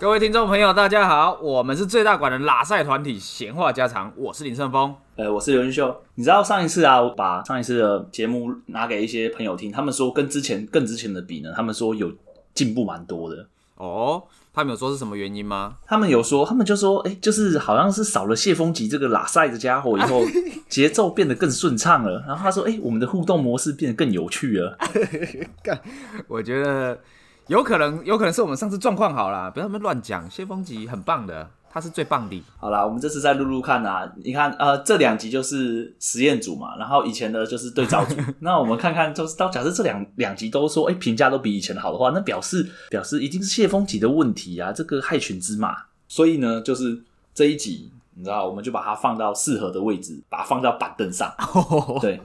各位听众朋友，大家好，我们是最大馆的拉赛团体闲话家常，我是林胜峰，呃，我是刘云秀。你知道上一次啊，我把上一次的节目拿给一些朋友听，他们说跟之前更之前的比呢，他们说有进步蛮多的。哦，他们有说是什么原因吗？他们有说，他们就说，哎、欸，就是好像是少了谢风吉这个拉塞的家伙以后，节奏变得更顺畅了。然后他说，哎、欸，我们的互动模式变得更有趣了。干，我觉得。有可能，有可能是我们上次状况好了，不要那么乱讲。谢风吉很棒的，他是最棒的。好啦，我们这次再录录看啊。你看，呃，这两集就是实验组嘛，然后以前的就是对照组。那我们看看，就是到假设这两两集都说，哎、欸，评价都比以前好的话，那表示表示一定是谢风吉的问题啊，这个害群之马。所以呢，就是这一集，你知道，我们就把它放到适合的位置，把它放到板凳上。对。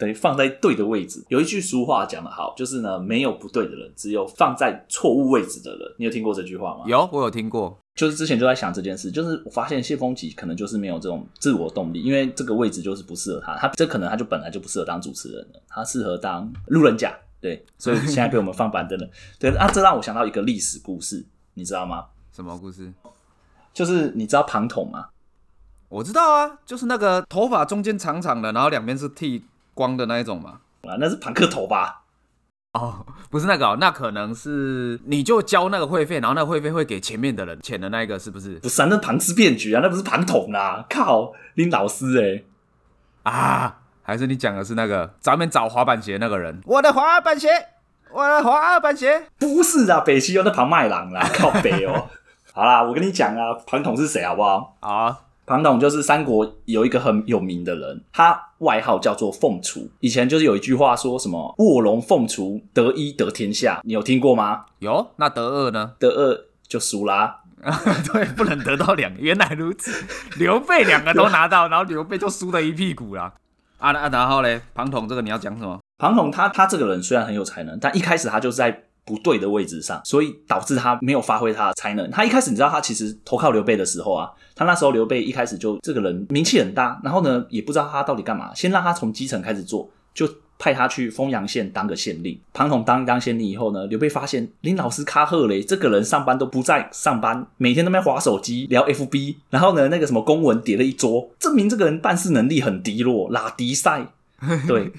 等于放在对的位置。有一句俗话讲得好，就是呢，没有不对的人，只有放在错误位置的人。你有听过这句话吗？有，我有听过。就是之前就在想这件事，就是我发现谢风吉可能就是没有这种自我动力，因为这个位置就是不适合他。他这可能他就本来就不适合当主持人了，他适合当路人甲。对，所以现在被我们放板凳了。对啊，这让我想到一个历史故事，你知道吗？什么故事？就是你知道庞统吗？我知道啊，就是那个头发中间长长的，然后两边是剃光的那一种嘛？啊，那是庞克头吧？哦，不是那个哦，那可能是你就交那个会费，然后那个会费会给前面的人钱的那一个，是不是？不是啊，那庞氏骗局啊，那不是庞统啊！靠，林老师哎、欸，啊，还是你讲的是那个咱们找滑板鞋那个人？我的滑板鞋，我的滑板鞋，不是啊，北西有那庞麦郎啦，靠北哦。好啦，我跟你讲啊，庞统是谁好不好？啊。庞统就是三国有一个很有名的人，他外号叫做凤雏。以前就是有一句话说什么“卧龙凤雏，得一得天下”，你有听过吗？有。那得二呢？得二就输啦。对，不能得到两个。原来如此，刘备两个都拿到，然后刘备就输了一屁股啦。啊啊，然后嘞，庞统这个你要讲什么？庞统他他这个人虽然很有才能，但一开始他就是在。不对的位置上，所以导致他没有发挥他的才能。他一开始你知道，他其实投靠刘备的时候啊，他那时候刘备一开始就这个人名气很大，然后呢也不知道他到底干嘛，先让他从基层开始做，就派他去丰阳县当个县令。庞统当当县令以后呢，刘备发现林老师卡赫雷这个人上班都不在上班，每天都在划手机聊 FB，然后呢那个什么公文叠了一桌，证明这个人办事能力很低落，拉低赛，对。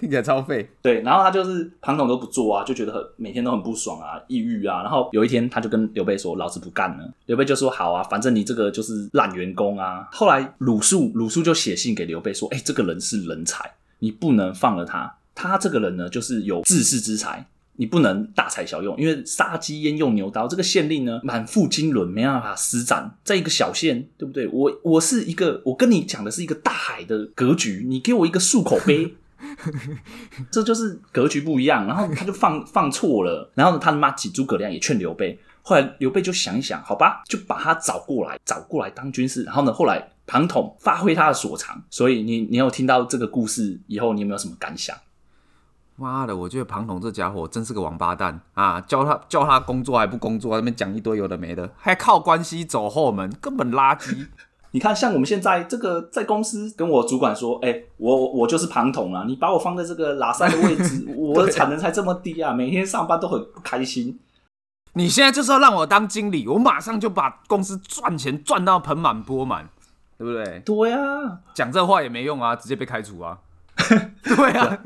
听起来超废，对，然后他就是庞统都不做啊，就觉得很每天都很不爽啊，抑郁啊。然后有一天他就跟刘备说：“老子不干了。”刘备就说：“好啊，反正你这个就是烂员工啊。”后来鲁肃鲁肃就写信给刘备说：“哎、欸，这个人是人才，你不能放了他。他这个人呢，就是有治世之才。”你不能大材小用，因为杀鸡焉用牛刀。这个县令呢，满腹经纶，没办法施展，在一个小县，对不对？我我是一个，我跟你讲的是一个大海的格局，你给我一个漱口杯，这就是格局不一样。然后他就放放错了，然后呢，他的妈几诸葛亮也劝刘备。后来刘备就想一想，好吧，就把他找过来，找过来当军师。然后呢，后来庞统发挥他的所长。所以你你有听到这个故事以后，你有没有什么感想？妈的，我觉得庞统这家伙真是个王八蛋啊！叫他叫他工作还不工作，那边讲一堆有的没的，还靠关系走后门，根本垃圾。你看，像我们现在这个在公司跟我主管说，哎、欸，我我就是庞统啊，你把我放在这个喇赛的位置，我的产能才这么低啊，每天上班都很不开心。你现在就是要让我当经理，我马上就把公司赚钱赚到盆满钵满，对不对？对啊，讲这话也没用啊，直接被开除啊。对啊，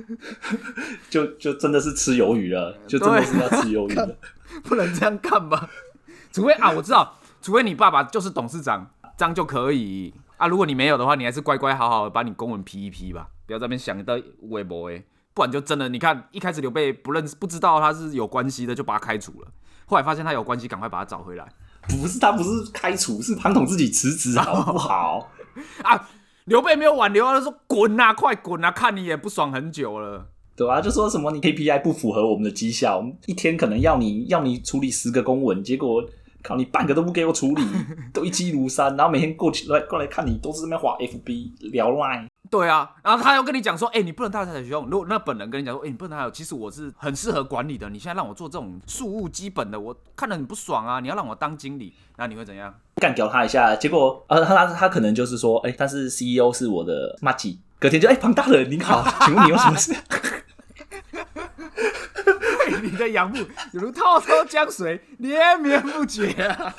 就就真的是吃鱿鱼了，就真的是要吃鱿鱼了，不能这样干吧？除非啊，我知道，除非你爸爸就是董事长，这样就可以啊。如果你没有的话，你还是乖乖好好的把你公文批一批吧，不要在那边想到微博哎，不然就真的，你看一开始刘备不认识不知道他是有关系的，就把他开除了，后来发现他有关系，赶快把他找回来。不是他不是开除，是庞统自己辞职，好不好啊？刘备没有挽留啊，他说滚啊，快滚啊！看你也不爽很久了，对啊，就说什么你 KPI 不符合我们的绩效，一天可能要你要你处理十个公文，结果靠你半个都不给我处理，都一积如山，然后每天过去来过来看你都是在那边滑 FB 聊 Line。对啊，然后他又跟你讲说，哎、欸，你不能大材小用。如果那本人跟你讲说，哎、欸，你不能还有，其实我是很适合管理的。你现在让我做这种庶务基本的，我看得很不爽啊。你要让我当经理，那你会怎样？干掉他一下，结果呃，他他他可能就是说，哎、欸，但是 CEO 是我的麻吉，隔天就哎，庞大人您好，请问你有什么事？你的仰慕犹如滔滔江水，连绵不绝啊！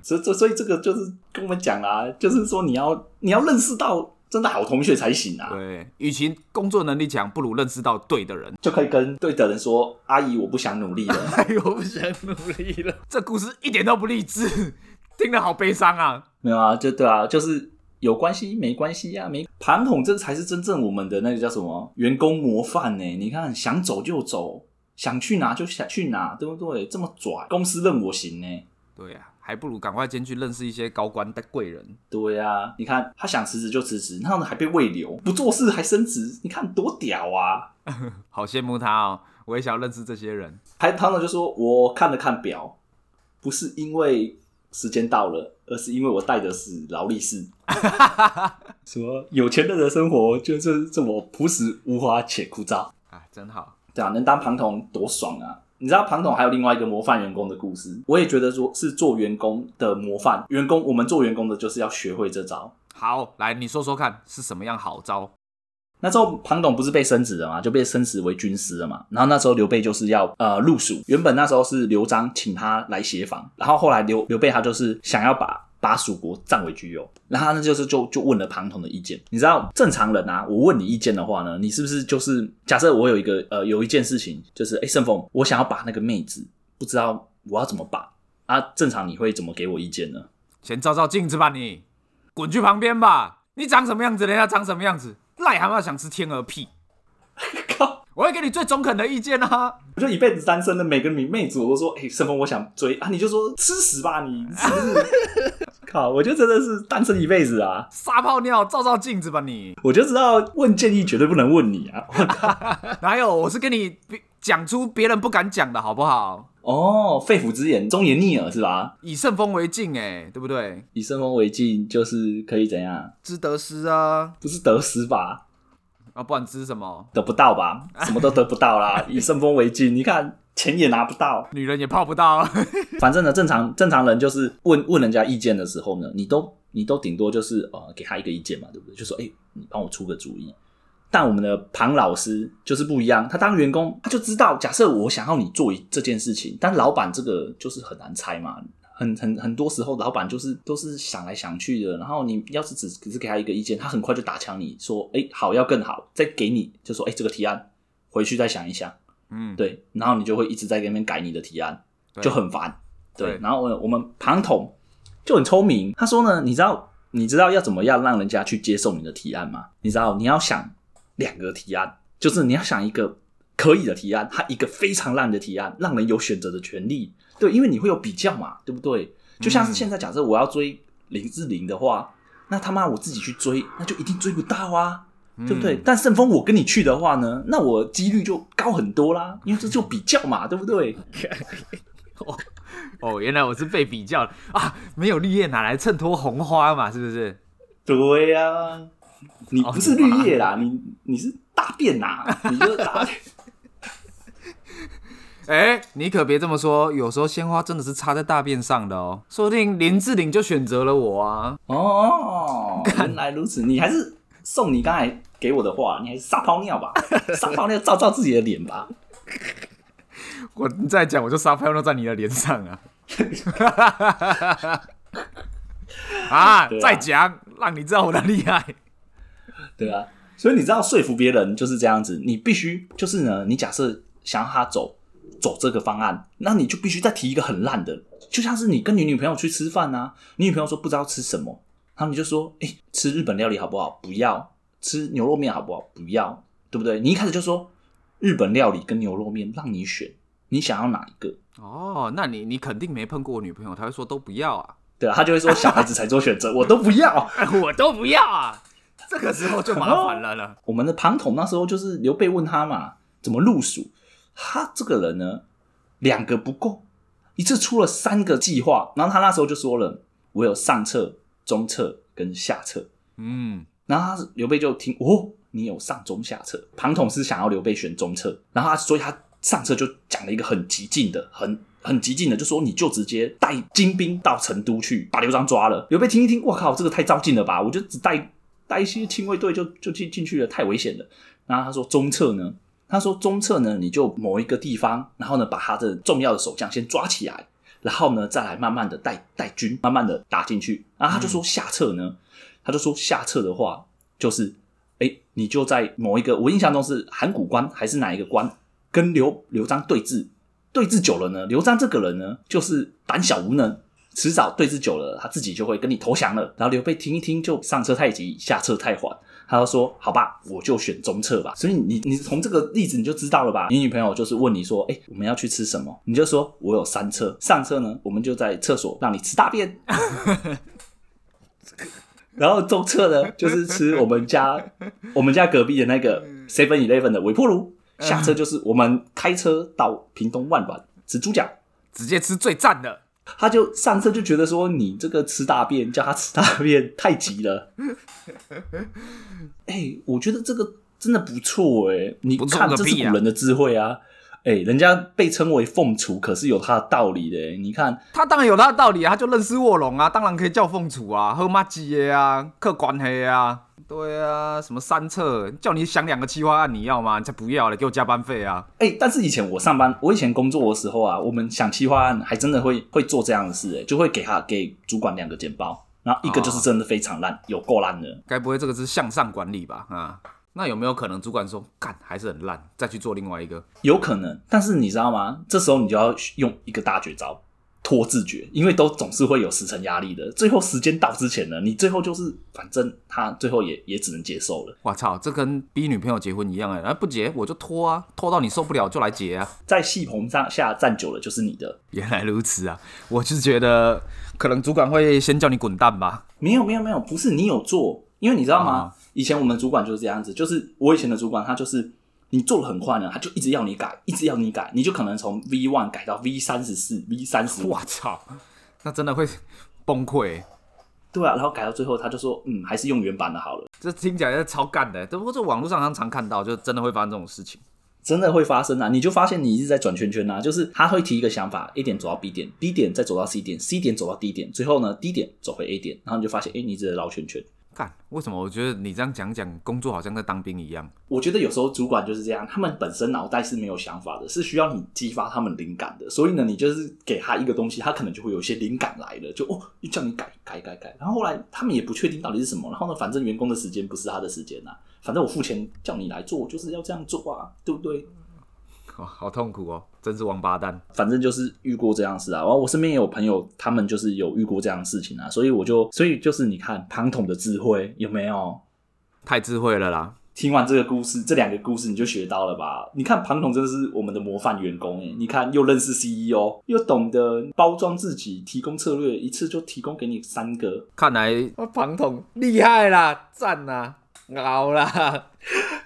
所以，所以这个就是跟我们讲啦，就是说你要你要认识到真的好同学才行啊。对，与其工作能力强，不如认识到对的人，就可以跟对的人说：“阿姨，我不想努力了。”阿姨，我不想努力了。这故事一点都不励志，听得好悲伤啊！没有啊，就对啊，就是有关系没关系呀、啊，没庞统，这才是真正我们的那个叫什么员工模范呢？你看，想走就走，想去哪就想去哪，对不对？这么拽，公司任我行呢？对呀、啊。还不如赶快先去认识一些高官的贵人。对呀、啊，你看他想辞职就辞职，然后呢还被慰留，不做事还升职，你看多屌啊！好羡慕他哦，我也想要认识这些人。还他呢就说，我看了看表，不是因为时间到了，而是因为我带的是劳力士。什么有钱人的生活就是这么朴实无华且枯燥啊，真好。对啊，能当庞统多爽啊！你知道庞统还有另外一个模范员工的故事，我也觉得说是做员工的模范员工。我们做员工的就是要学会这招。好，来你说说看是什么样好招？那时候庞统不是被升职了嘛，就被升职为军师了嘛。然后那时候刘备就是要呃入蜀，原本那时候是刘璋请他来协防，然后后来刘刘备他就是想要把。把蜀国占为己有，然后他呢就是就就问了庞统的意见。你知道正常人啊，我问你意见的话呢，你是不是就是假设我有一个呃有一件事情，就是哎盛峰，我想要把那个妹子，不知道我要怎么把啊？正常你会怎么给我意见呢？先照照镜子吧你，你滚去旁边吧。你长什么样子，人家长什么样子，癞蛤蟆想吃天鹅屁。靠！我会给你最中肯的意见啊！我就一辈子单身的每个女妹子，我都说，哎，盛风，我想追啊，你就说吃屎吧你，是不是？靠！我就真的是单身一辈子啊！撒泡尿，照照镜子吧你！我就知道问建议绝对不能问你啊！哪有？我是跟你讲出别人不敢讲的好不好？哦，肺腑之言，忠言逆耳是吧？以盛风为镜，哎，对不对？以盛风为镜就是可以怎样？知得失啊？不是得失吧？啊，不然知什么？得不到吧？什么都得不到啦！以盛风为镜，你看。钱也拿不到，女人也泡不到。反正呢，正常正常人就是问问人家意见的时候呢，你都你都顶多就是呃给他一个意见嘛，对不对？就说哎、欸，你帮我出个主意。但我们的庞老师就是不一样，他当员工他就知道，假设我想要你做这件事情，但老板这个就是很难猜嘛，很很很多时候老板就是都是想来想去的，然后你要是只只是给他一个意见，他很快就打枪你说哎、欸、好要更好，再给你就说哎、欸、这个提案回去再想一想。嗯，对，然后你就会一直在那边改你的提案，就很烦。对，对然后我我们庞统就很聪明，他说呢，你知道你知道要怎么样让人家去接受你的提案吗？你知道你要想两个提案，就是你要想一个可以的提案，他一个非常烂的提案，让人有选择的权利。对，因为你会有比较嘛，对不对？就像是现在假设我要追林志玲的话，那他妈我自己去追，那就一定追不到啊。对不对？嗯、但盛风我跟你去的话呢，那我几率就高很多啦，因为这就比较嘛，对不对？哦，哦，原来我是被比较的啊！没有绿叶哪来衬托红花嘛？是不是？对呀、啊，你不是绿叶啦，哦、你你是大便呐，你就是大便。哎，你可别这么说，有时候鲜花真的是插在大便上的哦。说不定林志玲就选择了我啊！哦，原来如此，你还是送你刚才。给我的话，你还是撒泡尿吧，撒泡尿照照自己的脸吧。我你再讲，我就撒泡尿在你的脸上啊！啊，啊再讲，让你知道我的厉害。对啊，所以你知道说服别人就是这样子，你必须就是呢，你假设想要他走走这个方案，那你就必须再提一个很烂的，就像是你跟你女朋友去吃饭啊，你女朋友说不知道吃什么，然后你就说，哎、欸，吃日本料理好不好？不要。吃牛肉面好不好？不要，对不对？你一开始就说日本料理跟牛肉面让你选，你想要哪一个？哦，那你你肯定没碰过我女朋友，她会说都不要啊。对啊，她就会说小孩子才做选择，我都不要，我都不要啊。这个时候就麻烦了了。我们的庞统那时候就是刘备问他嘛，怎么入蜀？他这个人呢，两个不够，一次出了三个计划。然后他那时候就说了，我有上策、中策跟下策。嗯。然后他刘备就听哦，你有上中下策。庞统是想要刘备选中策，然后他所以他上策就讲了一个很激进的，很很激进的，就说你就直接带精兵到成都去把刘璋抓了。刘备听一听，我靠，这个太招进了吧？我就只带带一些亲卫队就就进进去了，太危险了。然后他说中策呢，他说中策呢，你就某一个地方，然后呢，把他的重要的守将先抓起来，然后呢，再来慢慢的带带军，慢慢的打进去。然后他就说下策呢，他就说下策的话就是，哎，你就在某一个，我印象中是函谷关还是哪一个关，跟刘刘璋对峙，对峙久了呢，刘璋这个人呢，就是胆小无能。迟早对峙久了，他自己就会跟你投降了。然后刘备听一听，就上策太急，下策太缓。他就说：“好吧，我就选中策吧。”所以你你从这个例子你就知道了吧？你女朋友就是问你说：“哎，我们要去吃什么？”你就说：“我有三策。上策呢，我们就在厕所让你吃大便。然后中策呢，就是吃我们家我们家隔壁的那个 Seven Eleven 的微波炉。下车就是我们开车到屏东万峦吃猪脚，直接吃最赞的。”他就上车就觉得说，你这个吃大便叫他吃大便太急了。哎、欸，我觉得这个真的不错哎、欸，你看这是古人的智慧啊。哎、欸，人家被称为凤雏，可是有他的道理的、欸。你看他当然有他的道理啊，他就认识卧龙啊，当然可以叫凤雏啊，喝麻吉啊，客关系啊。对啊，什么三策叫你想两个企划案，你要吗？你才不要了，给我加班费啊！哎、欸，但是以前我上班，我以前工作的时候啊，我们想企划案还真的会会做这样的事，哎，就会给他给主管两个简报，然后一个就是真的非常烂，哦、有够烂的。该不会这个是向上管理吧？啊，那有没有可能主管说干还是很烂，再去做另外一个？有可能，但是你知道吗？这时候你就要用一个大绝招。拖自觉，因为都总是会有时程压力的。最后时间到之前呢，你最后就是反正他最后也也只能接受了。我操，这跟逼女朋友结婚一样哎！啊，不结我就拖啊，拖到你受不了就来结啊。在戏棚上下站久了就是你的。原来如此啊！我就是觉得可能主管会先叫你滚蛋吧。没有没有没有，不是你有做，因为你知道吗？啊、以前我们主管就是这样子，就是我以前的主管他就是。你做的很快呢，他就一直要你改，一直要你改，你就可能从 V one 改到 V 三十四、V 三十五。我操，那真的会崩溃。对啊，然后改到最后，他就说，嗯，还是用原版的好了。这听起来是超干的，不过这网络上常常看到，就真的会发生这种事情。真的会发生啊！你就发现你一直在转圈圈啊，就是他会提一个想法，A 点走到 B 点，B 点再走到 C 点，C 点走到 D 点，最后呢，D 点走回 A 点，然后你就发现，哎，你一直在绕圈圈。干，为什么我觉得你这样讲讲，工作好像在当兵一样？我觉得有时候主管就是这样，他们本身脑袋是没有想法的，是需要你激发他们灵感的。所以呢，你就是给他一个东西，他可能就会有一些灵感来了，就哦，就叫你改改改改。然后后来他们也不确定到底是什么。然后呢，反正员工的时间不是他的时间呐，反正我付钱叫你来做，就是要这样做啊，对不对？哦，好痛苦哦，真是王八蛋。反正就是遇过这样事啊，然后我身边也有朋友，他们就是有遇过这样的事情啊，所以我就，所以就是你看庞统的智慧有没有？太智慧了啦！听完这个故事，这两个故事你就学到了吧？你看庞统真的是我们的模范员工诶，你看又认识 CEO，又懂得包装自己，提供策略，一次就提供给你三个。看来庞统厉害啦，赞啦，熬啦。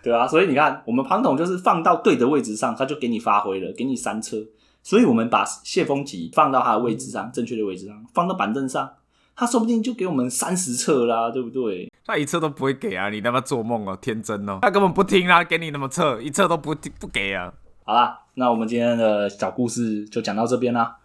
对啊，所以你看，我们庞统就是放到对的位置上，他就给你发挥了，给你三车。所以我们把谢风吉放到他的位置上，正确的位置上，放到板凳上，他说不定就给我们三十车啦，对不对？他一车都不会给啊，你他妈做梦哦，天真哦，他根本不听啊，给你那么车，一车都不不给啊。好啦，那我们今天的小故事就讲到这边啦。